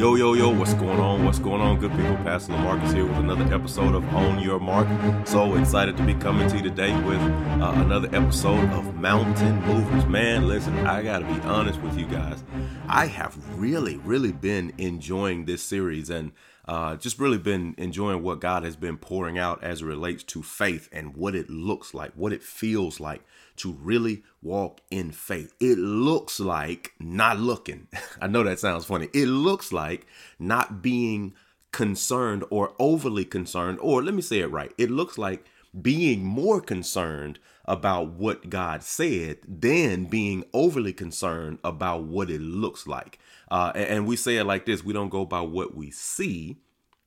Yo, yo, yo, what's going on? What's going on, good people? Pastor Lamarcus here with another episode of On Your Mark. So excited to be coming to you today with uh, another episode of Mountain Movers. Man, listen, I got to be honest with you guys. I have really, really been enjoying this series and uh, just really been enjoying what God has been pouring out as it relates to faith and what it looks like, what it feels like to really walk in faith. It looks like not looking. I know that sounds funny. It looks like not being concerned or overly concerned, or let me say it right. It looks like being more concerned about what God said than being overly concerned about what it looks like. Uh, and we say it like this we don't go by what we see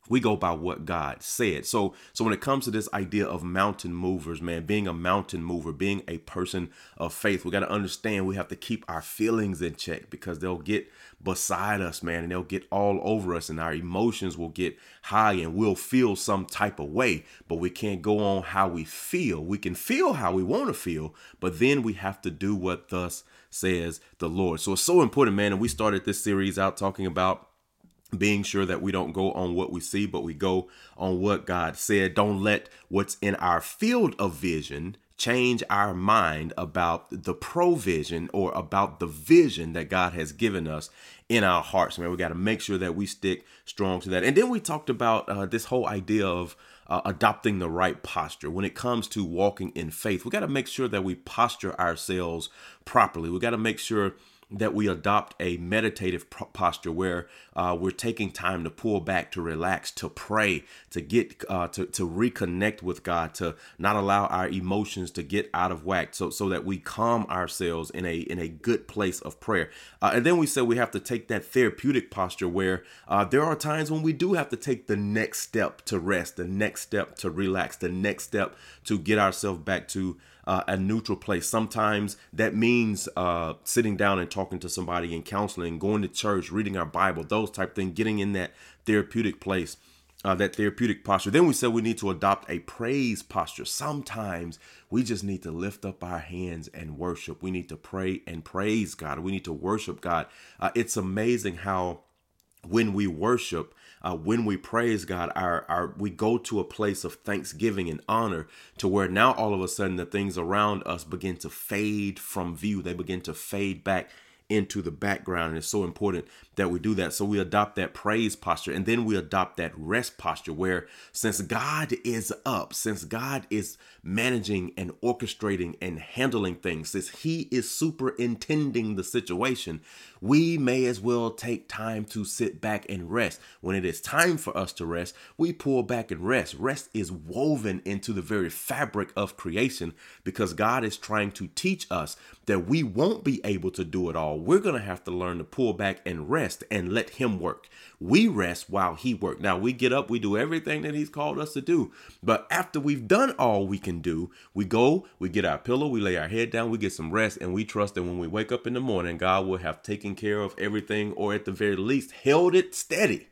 we go by what God said. So so when it comes to this idea of mountain movers, man, being a mountain mover, being a person of faith, we got to understand we have to keep our feelings in check because they'll get beside us, man, and they'll get all over us and our emotions will get high and we'll feel some type of way, but we can't go on how we feel. We can feel how we want to feel, but then we have to do what thus says the Lord. So it's so important, man, and we started this series out talking about being sure that we don't go on what we see, but we go on what God said. Don't let what's in our field of vision change our mind about the provision or about the vision that God has given us in our hearts. Man, we got to make sure that we stick strong to that. And then we talked about uh, this whole idea of uh, adopting the right posture when it comes to walking in faith. We got to make sure that we posture ourselves properly. We got to make sure that we adopt a meditative posture where uh, we're taking time to pull back, to relax, to pray, to get uh, to to reconnect with God, to not allow our emotions to get out of whack, so so that we calm ourselves in a in a good place of prayer. Uh, and then we said we have to take that therapeutic posture where uh, there are times when we do have to take the next step to rest, the next step to relax, the next step to get ourselves back to uh, a neutral place. Sometimes that means uh, sitting down and talking to somebody and counseling, going to church, reading our Bible, those type things, getting in that therapeutic place. Uh, that therapeutic posture. Then we said we need to adopt a praise posture. Sometimes we just need to lift up our hands and worship. We need to pray and praise God. We need to worship God. Uh, it's amazing how when we worship, uh, when we praise God, our, our we go to a place of thanksgiving and honor to where now all of a sudden the things around us begin to fade from view. They begin to fade back into the background. And it's so important that we do that. So we adopt that praise posture and then we adopt that rest posture where since God is up, since God is managing and orchestrating and handling things, since He is superintending the situation, we may as well take time to sit back and rest. When it is time for us to rest, we pull back and rest. Rest is woven into the very fabric of creation because God is trying to teach us that we won't be able to do it all. We're going to have to learn to pull back and rest and let Him work. We rest while He works. Now we get up, we do everything that He's called us to do. But after we've done all we can do, we go, we get our pillow, we lay our head down, we get some rest, and we trust that when we wake up in the morning, God will have taken taken care of everything, or at the very least, held it steady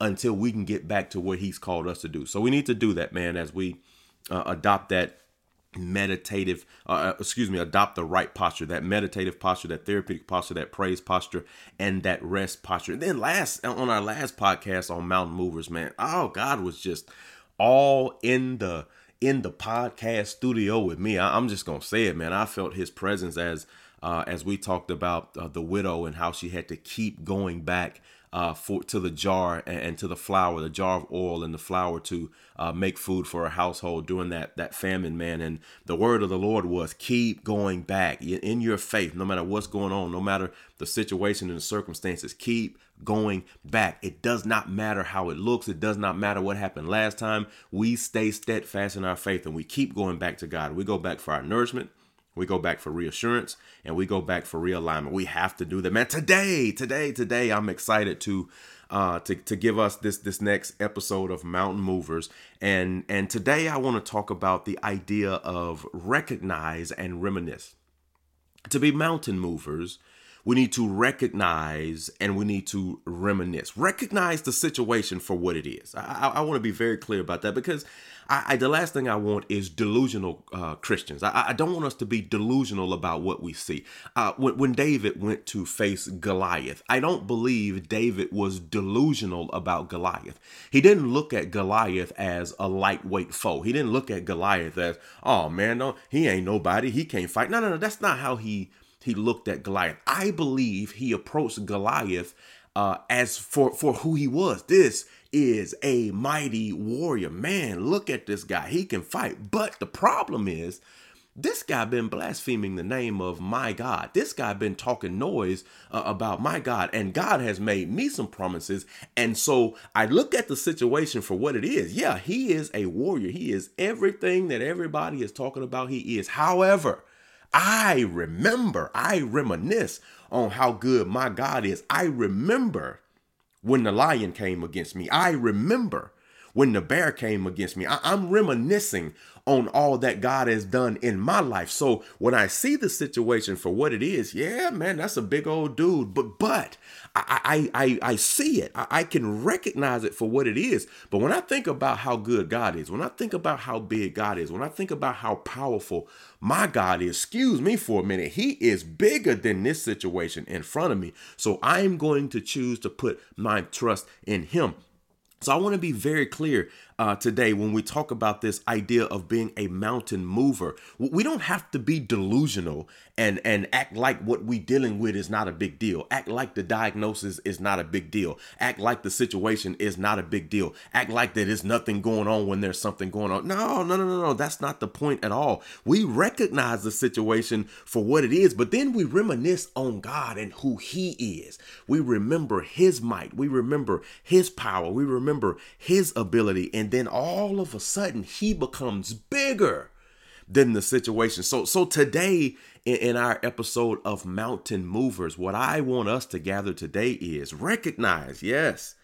until we can get back to what He's called us to do. So we need to do that, man, as we uh, adopt that meditative uh, uh, excuse me adopt the right posture that meditative posture that therapeutic posture that praise posture and that rest posture. And then last on our last podcast on mountain movers man oh god was just all in the in the podcast studio with me. I, i'm just gonna say it man. I felt his presence as uh, as we talked about uh, the widow and how she had to keep going back uh, for to the jar and, and, to the flour, the jar of oil and the flour to uh, make food for a household during that that famine, man. And the word of the Lord was keep going back in your faith, no matter what's going on, no matter the situation and the circumstances. Keep going back. It does not matter how it looks. It does not matter what happened last time. We stay steadfast in our faith and we keep going back to God. We go back for our nourishment. We go back for reassurance and we go back for realignment. We have to do that, man. Today, today, today, I'm excited to uh to, to give us this this next episode of Mountain Movers. And and today I want to talk about the idea of recognize and reminisce. To be mountain movers, we need to recognize and we need to reminisce. Recognize the situation for what it is. I, I, I want to be very clear about that because I, I, the last thing I want is delusional uh, Christians. I, I, don't want us to be delusional about what we see. Uh, when, when David went to face Goliath, I don't believe David was delusional about Goliath. He didn't look at Goliath as a lightweight foe. He didn't look at Goliath as, oh man, no, he ain't nobody. He can't fight. No, no, no. That's not how he he looked at Goliath. I believe he approached Goliath uh, as for for who he was. This is a mighty warrior. Man, look at this guy. He can fight. But the problem is this guy been blaspheming the name of my God. This guy been talking noise uh, about my God and God has made me some promises. And so I look at the situation for what it is. Yeah, he is a warrior. He is everything that everybody is talking about he is. However, I remember, I reminisce on how good my God is. I remember when the lion came against me. I remember when the bear came against me. I, am reminiscing on all that God has done in my life. So when I see the situation for what it is, yeah, man, that's a big old dude. But but I I I, I see it. I, I can recognize it for what it is. But when I think about how good God is, when I think about how big God is, when I think about how powerful my God is, excuse me for a minute, He is bigger than this situation in front of me. So I'm going to choose to put my trust in Him. So I want to be very clear uh, today when we talk about this idea of being a mountain mover. We don't have to be delusional and and act like what we're dealing with is not a big deal. Act like the diagnosis is not a big deal. Act like the situation is not a big deal. Act like there's nothing going on when there's something going on. No, no, no, no, no. That's not the point at all. We recognize the situation for what it is, but then we reminisce on God and who He is. We remember His might. We remember His power. We remember His ability. And then all of a sudden, He becomes bigger than the situation. So so today in, in, our episode of Mountain Movers, what I want us to gather today is recognize, yes,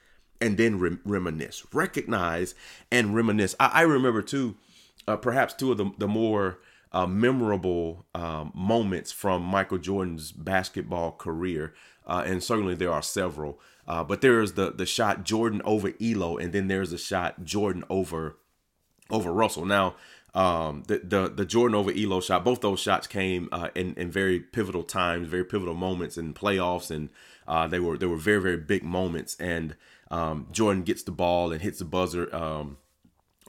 and then re- reminisce. Recognize and reminisce. I, I remember too, uh, perhaps two of the the more uh, memorable um, moments from Michael Jordan's basketball career, uh, and certainly there are several. Uh, but there is the the shot Jordan over Ehlo, and then there's a shot Jordan over over Russell. Now, um, the, the the Jordan over Ehlo shot, both those shots came uh, in in very pivotal times, very pivotal moments in playoffs, and uh, they were they were very very big moments. And um, Jordan gets the ball and hits the buzzer um,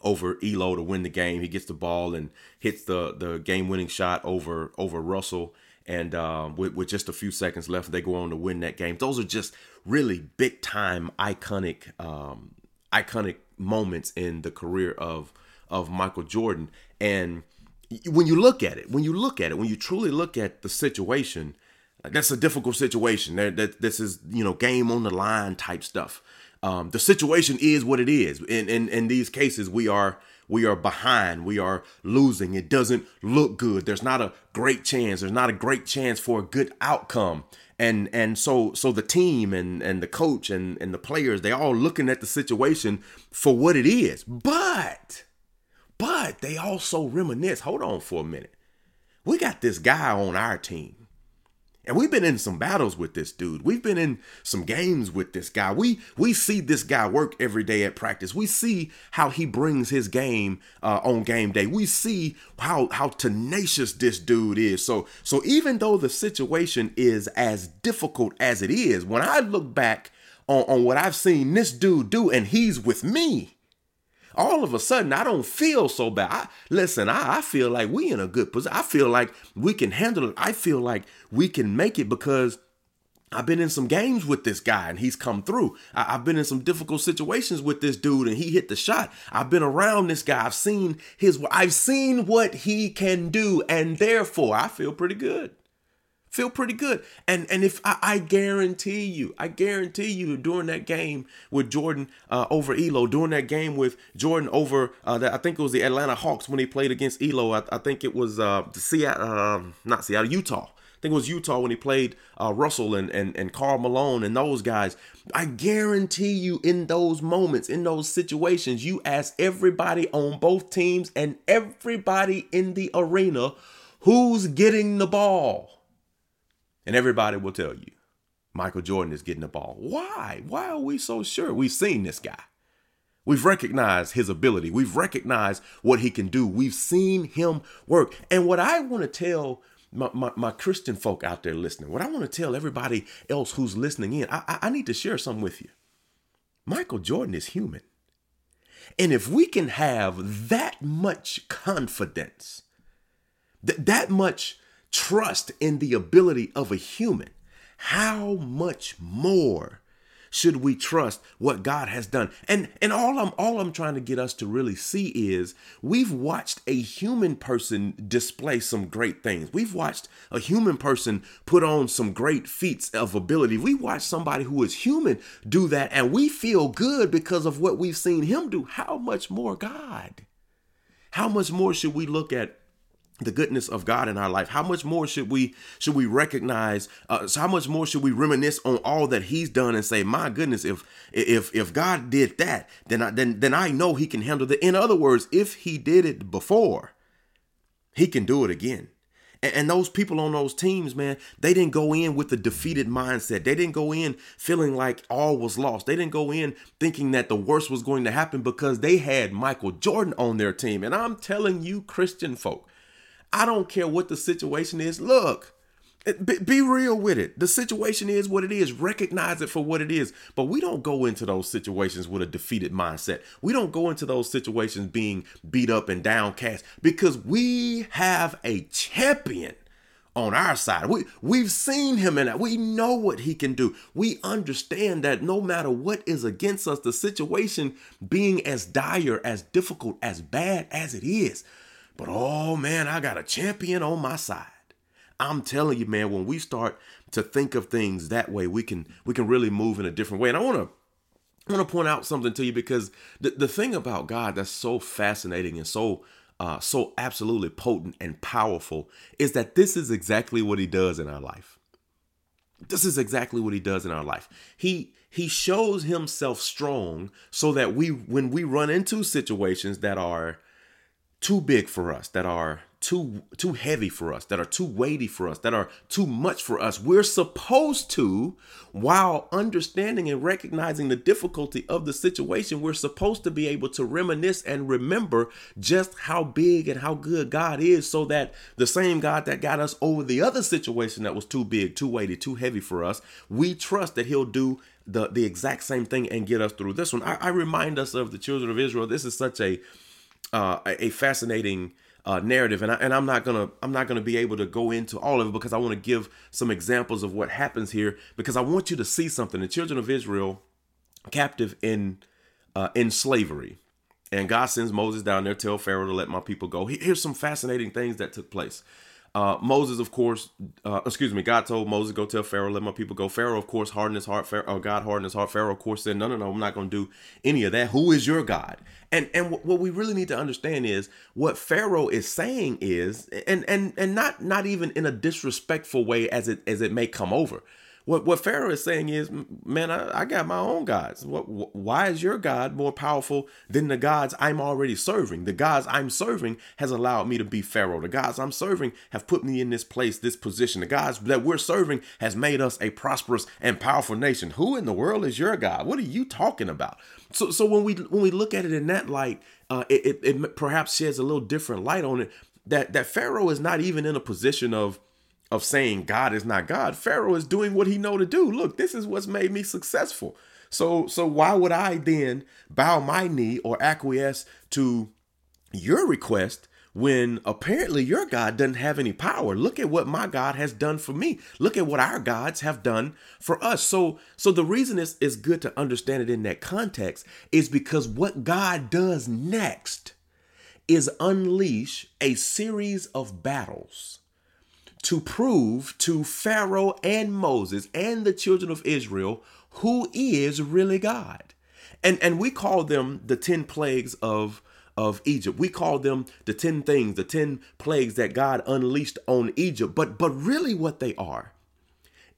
over Ehlo to win the game. He gets the ball and hits the the game winning shot over over Russell. And uh, with, with just a few seconds left, they go on to win that game. Those are just really big time, iconic, um, iconic moments in the career of of Michael Jordan. And when you look at it, when you look at it, when you truly look at the situation, that's a difficult situation. That, that this is you know game on the line type stuff. Um, the situation is what it is. In, in in these cases, we are we are behind. We are losing. It doesn't look good. There's not a great chance. There's not a great chance for a good outcome. And and so so the team and and the coach and and the players they all looking at the situation for what it is. But but they also reminisce. Hold on for a minute. We got this guy on our team. And we've been in some battles with this dude. We've been in some games with this guy. We we see this guy work every day at practice. We see how he brings his game uh, on game day. We see how how tenacious this dude is. So so even though the situation is as difficult as it is, when I look back on, on what I've seen this dude do, and he's with me, all of a sudden I don't feel so bad. I, listen, I, I feel like we in a good position. I feel like we can handle it. I feel like we can make it because I've been in some games with this guy and he's come through. I, have been in some difficult situations with this dude and he hit the shot. I've been around this guy. I've seen his I've seen what he can do and therefore I feel pretty good feel pretty good. And and if I, I, guarantee you, I guarantee you, during that game with Jordan uh, over Ehlo, during that game with Jordan over, uh, the, I think it was the Atlanta Hawks when he played against Ehlo. I, I think it was uh, Seattle, uh, not Seattle, Utah. I think it was Utah when he played uh, Russell and, and and Karl Malone and those guys. I guarantee you, in those moments, in those situations, you ask everybody on both teams and everybody in the arena, who's getting the ball And everybody will tell you Michael Jordan is getting the ball. Why? Why are we so sure? We've seen this guy. We've recognized his ability. We've recognized what he can do. We've seen him work. And what I want to tell my, my, my, Christian folk out there listening, what I want to tell everybody else who's listening in, I, I need to share something with you. Michael Jordan is human. And if we can have that much confidence, th- that much trust in the ability of a human, how much more should we trust what God has done? And and all I'm all I'm trying to get us to really see is we've watched a human person display some great things. We've watched a human person put on some great feats of ability. We watched somebody who is human do that and we feel good because of what we've seen him do. How much more God? How much more should we look at the goodness of God in our life. How much more should we should we recognize? Uh, so how much more should we reminisce on all that He's done and say, "My goodness, if if if God did that, then I then then I know He can handle it." In other words, if He did it before, He can do it again. And, and those people on those teams, man, they didn't go in with a defeated mindset. They didn't go in feeling like all was lost. They didn't go in thinking that the worst was going to happen because they had Michael Jordan on their team. And I'm telling you, Christian folk I don't care what the situation is. Look, be, be, real with it. The situation is what it is. Recognize it for what it is. But we don't go into those situations with a defeated mindset. We don't go into those situations being beat up and downcast because we have a champion on our side. We we've seen him in that. We know what he can do. We understand that no matter what is against us, the situation being as dire, as difficult, as bad as it is, but oh man, I got a champion on my side. I'm telling you, man, when we start to think of things that way, we can we can really move in a different way. And I want to I want to point out something to you because the, the thing about God that's so fascinating and so uh, so absolutely potent and powerful is that this is exactly what he does in our life. This is exactly what he does in our life. He he shows himself strong so that we when we run into situations that are too big for us, that are too too heavy for us, that are too weighty for us, that are too much for us. We're supposed to, while understanding and recognizing the difficulty of the situation, we're supposed to be able to reminisce and remember just how big and how good God is, so that the same God that got us over the other situation that was too big, too weighty, too heavy for us, we trust that He'll do the the exact same thing and get us through this one. I, I remind us of the children of Israel. This is such a uh, a fascinating uh, narrative, and I, and I'm not gonna I'm not gonna be able to go into all of it because I want to give some examples of what happens here because I want you to see something. The children of Israel captive in uh, in slavery, and God sends Moses down there, tell Pharaoh to let my people go. Here's some fascinating things that took place. Uh, Moses, of course, uh, excuse me, God told Moses, go tell Pharaoh, let my people go. Pharaoh, of course, hardened his heart. Pharaoh, uh, God hardened his heart. Pharaoh, of course, said, no, no, no, I'm not going to do any of that. Who is your God? And and what we really need to understand is what Pharaoh is saying is, and and and not not even in a disrespectful way as it as it may come over. What what Pharaoh is saying is, man, I, I got my own gods. What, why is your God more powerful than the gods I'm already serving? The gods I'm serving has allowed me to be Pharaoh. The gods I'm serving have put me in this place, this position. The gods that we're serving has made us a prosperous and powerful nation. Who in the world is your God? What are you talking about? So so when we when we look at it in that light, uh, it, it, it perhaps sheds a little different light on it. That that Pharaoh is not even in a position of of saying God is not God. Pharaoh is doing what he know to do. Look, this is what's made me successful. So so why would I then bow my knee or acquiesce to your request when apparently your God doesn't have any power. Look at what my God has done for me. Look at what our gods have done for us. So so the reason it's, it's good to understand it in that context is because what God does next is unleash a series of battles to prove to Pharaoh and Moses and the children of Israel who is really God. And and we call them the 10 plagues of of Egypt. We call them the 10 things, the 10 plagues that God unleashed on Egypt. But but really what they are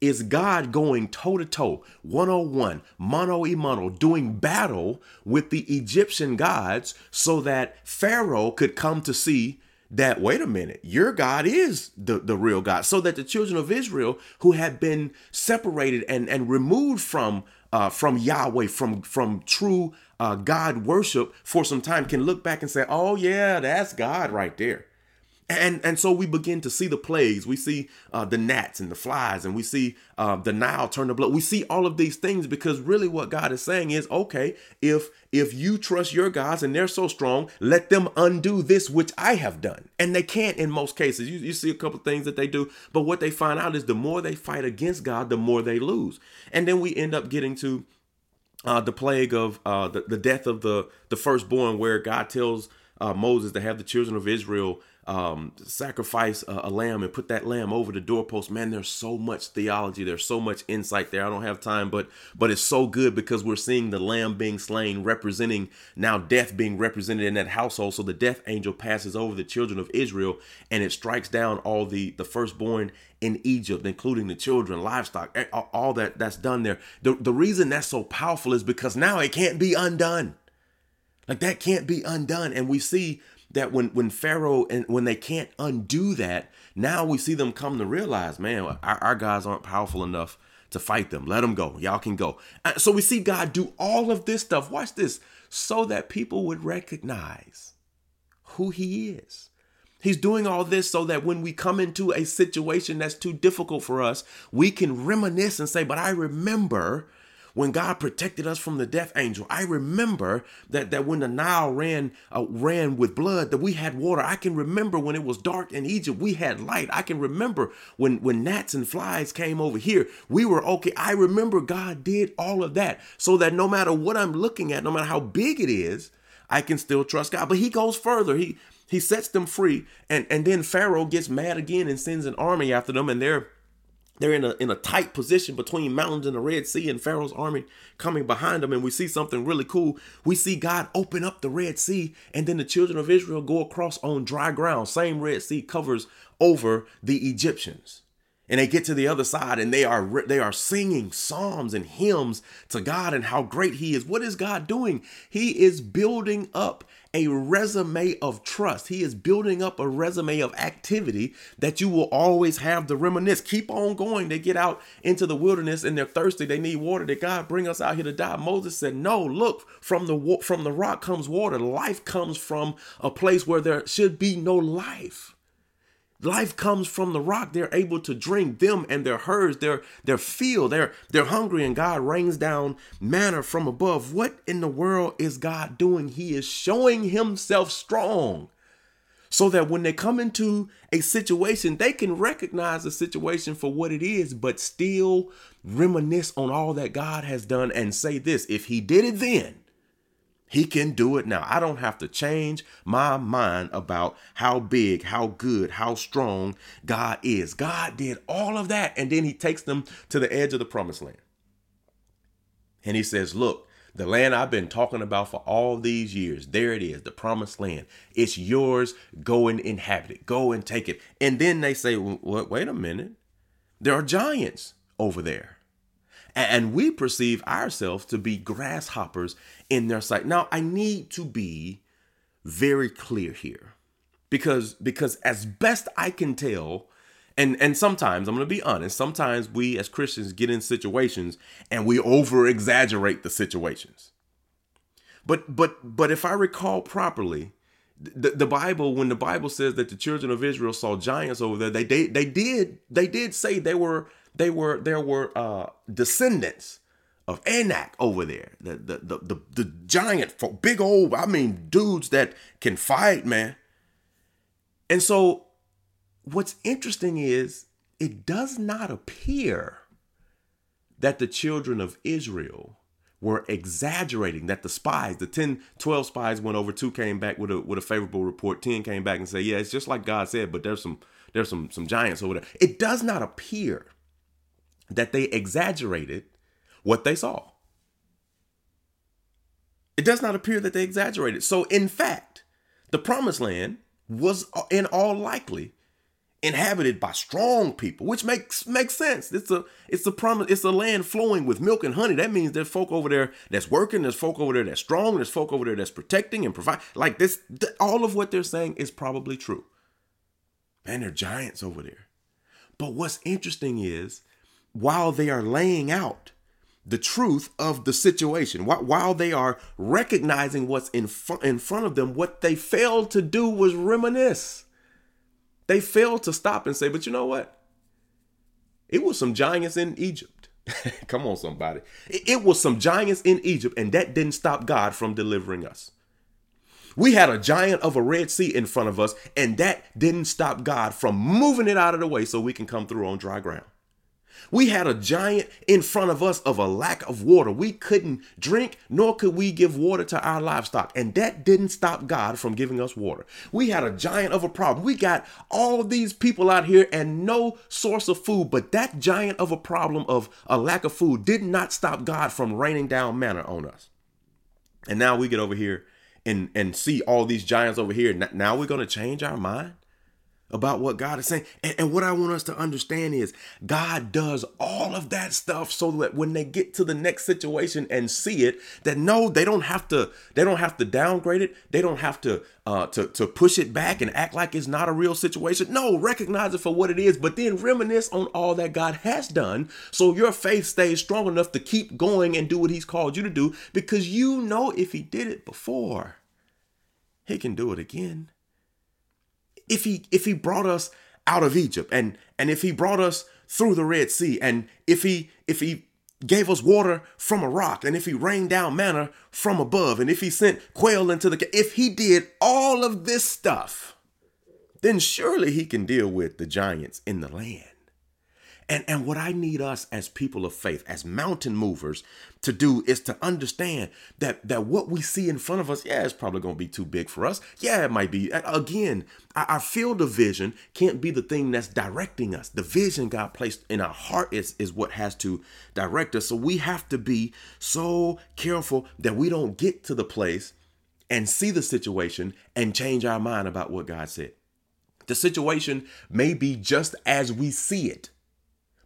is God going toe to toe, one on one, mano, doing battle with the Egyptian gods so that Pharaoh could come to see that wait a minute your god is the, the real god. So that the children of israel who had been separated and and removed from uh, from yahweh from from true uh, god worship for some time can look back and say oh yeah that's god right there and and so we begin to see the plagues. We see uh, the gnats and the flies, and we see uh, the Nile turn to blood. We see all of these things because really, what God is saying is, okay, if if you trust your gods and they're so strong, let them undo this which I have done. And they can't in most cases. You, you see a couple things that they do, but what they find out is the more they fight against God, the more they lose. And then we end up getting to uh, the plague of uh, the, the death of the the firstborn, where God tells uh, Moses to have the children of Israel um, sacrifice a, a, lamb and put that lamb over the doorpost. Man, there's so much theology. There's so much insight there. I don't have time, but but it's so good because we're seeing the lamb being slain, representing now death being represented in that household. So the death angel passes over the children of Israel and it strikes down all the the firstborn in Egypt, including the children, livestock, all that that's done there. The, the reason that's so powerful is because now it can't be undone. Like that can't be undone. And we see that when when Pharaoh and when they can't undo that, now we see them come to realize, man, our, our guys aren't powerful enough to fight them. Let them go. Y'all can go. Uh, so we see God do all of this stuff. Watch this, so that people would recognize who He is. He's doing all this so that when we come into a situation that's too difficult for us, we can reminisce and say, But I remember when God protected us from the death angel. I remember that that when the Nile ran uh, ran with blood, that we had water. I can remember when it was dark in Egypt, we had light. I can remember when when gnats and flies came over here, we were okay. I remember God did all of that so that no matter what I'm looking at, no matter how big it is, I can still trust God. But he goes further. He he sets them free and and then Pharaoh gets mad again and sends an army after them and they're they're in a in a tight position between mountains and the Red Sea and Pharaoh's army coming behind them and we see something really cool. We see God open up the Red Sea and then the children of Israel go across on dry ground. Same Red Sea covers over the Egyptians. And they get to the other side and they are they are singing psalms and hymns to God and how great he is. What is God doing? He is building up a resume of trust. He is building up a resume of activity that you will always have to reminisce. Keep on going. They get out into the wilderness and they're thirsty. They need water. Did God bring us out here to die? Moses said, "No. Look, from the from the rock comes water. Life comes from a place where there should be no life." Life comes from the rock. They're able to drink them and their herds. They're they're filled. They're they're hungry, and God rains down manna from above. What in the world is God doing? He is showing Himself strong, so that when they come into a situation, they can recognize the situation for what it is, but still reminisce on all that God has done and say this: If He did it then, he can do it now. I don't have to change my mind about how big, how good, how strong God is. God did all of that. And then he takes them to the edge of the promised land. And he says, Look, the land I've been talking about for all these years, there it is, the promised land. It's yours. Go and inhabit it. Go and take it. And then they say, Wait a minute. There are giants over there and we perceive ourselves to be grasshoppers in their sight. Now, I need to be very clear here because because as best I can tell and and sometimes I'm going to be honest, sometimes we as Christians get in situations and we over exaggerate the situations. But but but if I recall properly, the, the Bible when the Bible says that the children of Israel saw giants over there, they they, they did they did say they were they were there were uh, descendants of Anak over there, the the the the, the giant, for big old, I mean, dudes that can fight, man. And so, what's interesting is it does not appear that the children of Israel were exaggerating that the spies the 10 12 spies went over two came back with a with a favorable report 10 came back and said yeah it's just like god said but there's some there's some some giants over there it does not appear that they exaggerated what they saw. It does not appear that they exaggerated. So, in fact, the promised land was uh, in all likely inhabited by strong people, which makes makes sense. It's a it's a promise. It's a land flowing with milk and honey. That means there's folk over there that's working. There's folk over there that's strong. There's folk over there that's protecting and provide. Like this, th- all of what they're saying is probably true. Man, there are giants over there. But what's interesting is while they are laying out the truth of the situation, while they are recognizing what's in, fr- in front of them, what they failed to do was reminisce. They failed to stop and say, but you know what? It was some giants in Egypt. Come on, somebody. It, it was some giants in Egypt, and that didn't stop God from delivering us. We had a giant of a Red Sea in front of us, and that didn't stop God from moving it out of the way so we can come through on dry ground. We had a giant in front of us of a lack of water. We couldn't drink, nor could we give water to our livestock. And that didn't stop God from giving us water. We had a giant of a problem. We got all these people out here and no source of food. But that giant of a problem of a lack of food did not stop God from raining down manna on us. And now we get over here and, and see all these giants over here. Now we're going to change our mind about what God is saying. And, and, what I want us to understand is God does all of that stuff so that when they get to the next situation and see it, that no, they don't have to, they don't have to downgrade it. They don't have to uh to, to push it back and act like it's not a real situation. No, recognize it for what it is, but then reminisce on all that God has done so your faith stays strong enough to keep going and do what he's called you to do because you know if he did it before, he can do it again if he if he brought us out of Egypt and and if he brought us through the Red Sea and if he if he gave us water from a rock and if he rained down manna from above and if he sent quail into the if he did all of this stuff then surely he can deal with the giants in the land and, and what I need us as people of faith, as mountain movers, to do is to understand that, that what we see in front of us, yeah, it's probably going to be too big for us. Yeah, it might be. Again, our field of vision can't be the thing that's directing us. The vision God placed in our heart is, is what has to direct us. So we have to be so careful that we don't get to the place and see the situation and change our mind about what God said. The situation may be just as we see it.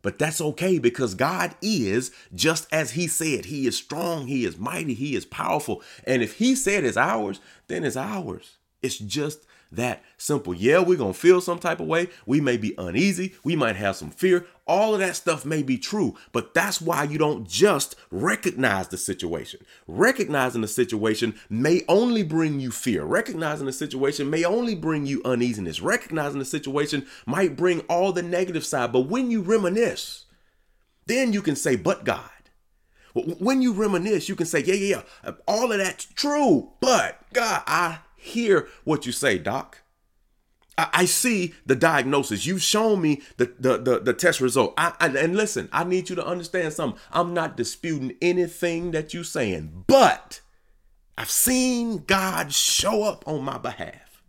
But that's okay because God is just as He said. He is strong, He is mighty, He is powerful. And if He said it's ours, then it's ours. It's just that simple. Yeah, we're going to feel some type of way. We may be uneasy. We might have some fear. All of that stuff may be true, but that's why you don't just recognize the situation. Recognizing the situation may only bring you fear. Recognizing the situation may only bring you uneasiness. Recognizing the situation might bring all the negative side, but when you reminisce, then you can say, but God. When you reminisce, you can say, yeah, yeah, yeah, all of that's true, but God, I hear what you say, doc. I, I see the diagnosis. You've shown me the the the, the test result. I, I, and listen, I need you to understand something. I'm not disputing anything that you're saying, but I've seen God show up on my behalf.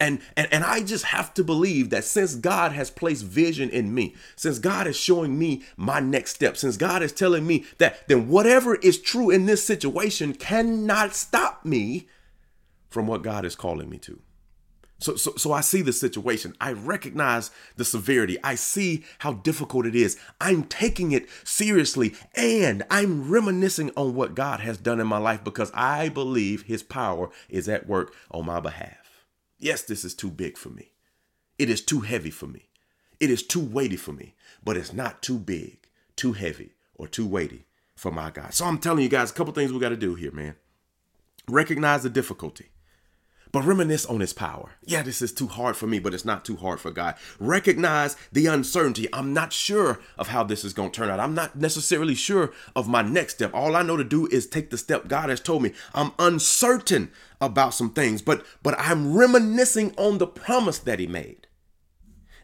And, and and I just have to believe that since God has placed vision in me, since God is showing me my next step, since God is telling me that then whatever is true in this situation cannot stop me from what God is calling me to. So, so, so I see the situation. I recognize the severity. I see how difficult it is. I'm taking it seriously and I'm reminiscing on what God has done in my life because I believe his power is at work on my behalf. Yes, this is too big for me. It is too heavy for me. It is too weighty for me, but it's not too big, too heavy, or too weighty for my God. So I'm telling you guys a couple things we got to do here, man. Recognize the difficulty but reminisce on his power. Yeah, this is too hard for me, but it's not too hard for God. Recognize the uncertainty. I'm not sure of how this is going to turn out. I'm not necessarily sure of my next step. All I know to do is take the step God has told me. I'm uncertain about some things, but but I'm reminiscing on the promise that he made.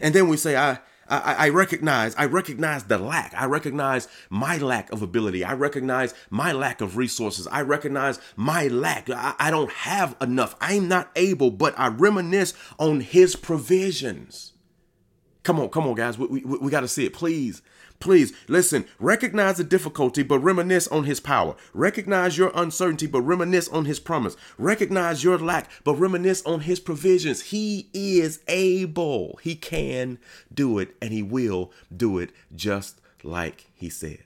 And then we say, I I, I, recognize, I recognize the lack. I recognize my lack of ability. I recognize my lack of resources. I recognize my lack. I, I don't have enough. I'm not able, but I reminisce on his provisions. Come on, come on, guys. We, we, we got to see it. Please, please listen. Recognize the difficulty, but reminisce on his power. Recognize your uncertainty, but reminisce on his promise. Recognize your lack, but reminisce on his provisions. He is able. He can do it, and he will do it just like he said.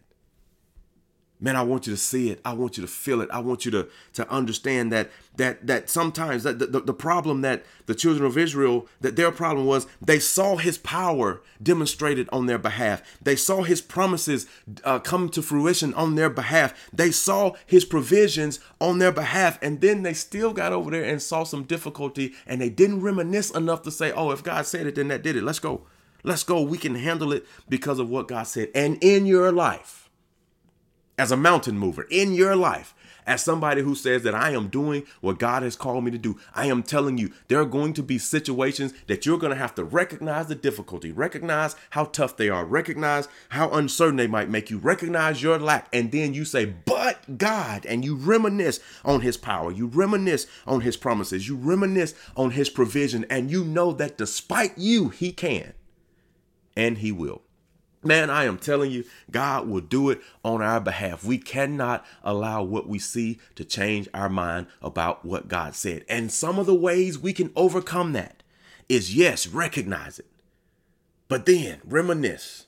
Man, I want you to see it. I want you to feel it. I want you to, to understand that that that sometimes that the, the, problem that the children of Israel, that their problem was they saw his power demonstrated on their behalf. They saw his promises uh, come to fruition on their behalf. They saw his provisions on their behalf. And then they still got over there and saw some difficulty and they didn't reminisce enough to say, oh, if God said it, then that did it. Let's go. Let's go. We can handle it because of what God said. And in your life, as a mountain mover in your life, as somebody who says that I am doing what God has called me to do, I am telling you, there are going to be situations that you're going to have to recognize the difficulty, recognize how tough they are, recognize how uncertain they might make you, recognize your lack, and then you say, But God, and you reminisce on His power, you reminisce on His promises, you reminisce on His provision, and you know that despite you, He can and He will. Man, I am telling you, God will do it on our behalf. We cannot allow what we see to change our mind about what God said. And some of the ways we can overcome that is yes, recognize it, but then reminisce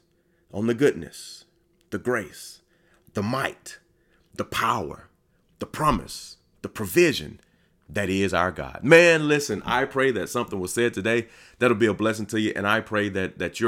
on the goodness, the grace, the might, the power, the promise, the provision that is our God. Man, listen, I pray that something was said today that'll be a blessing to you. And I pray that that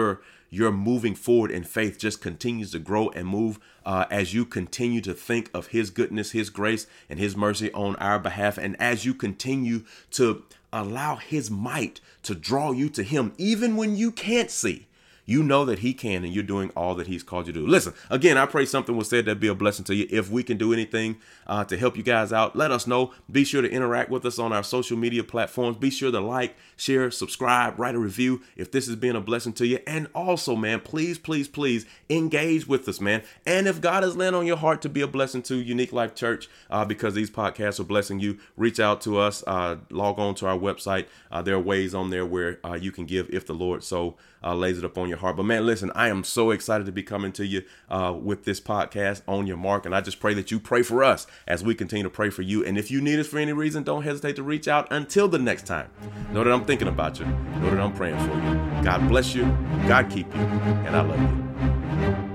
you're your moving forward in faith just continues to grow and move uh, as you continue to think of His goodness, His grace, and His mercy on our behalf. And as you continue to allow His might to draw you to Him, even when you can't see you know that he can and you're doing all that he's called you to do. Listen, again, I pray something was said that be a blessing to you. If we can do anything uh, to help you guys out, let us know. Be sure to interact with us on our social media platforms. Be sure to like, share, subscribe, write a review if this has been a blessing to you. And also, man, please, please, please engage with us, man. And if God has landed on your heart to be a blessing to Unique Life Church, uh, because these podcasts are blessing you, reach out to us. Uh, log on to our website. Uh, there are ways on there where uh, you can give if the Lord so uh, lays it upon your heart. But man, listen, I am so excited to be coming to you uh, with this podcast on your mark. And I just pray that you pray for us as we continue to pray for you. And if you need us for any reason, don't hesitate to reach out until the next time. Know that I'm thinking about you. Know that I'm praying for you. God bless you. God keep you. And I love you.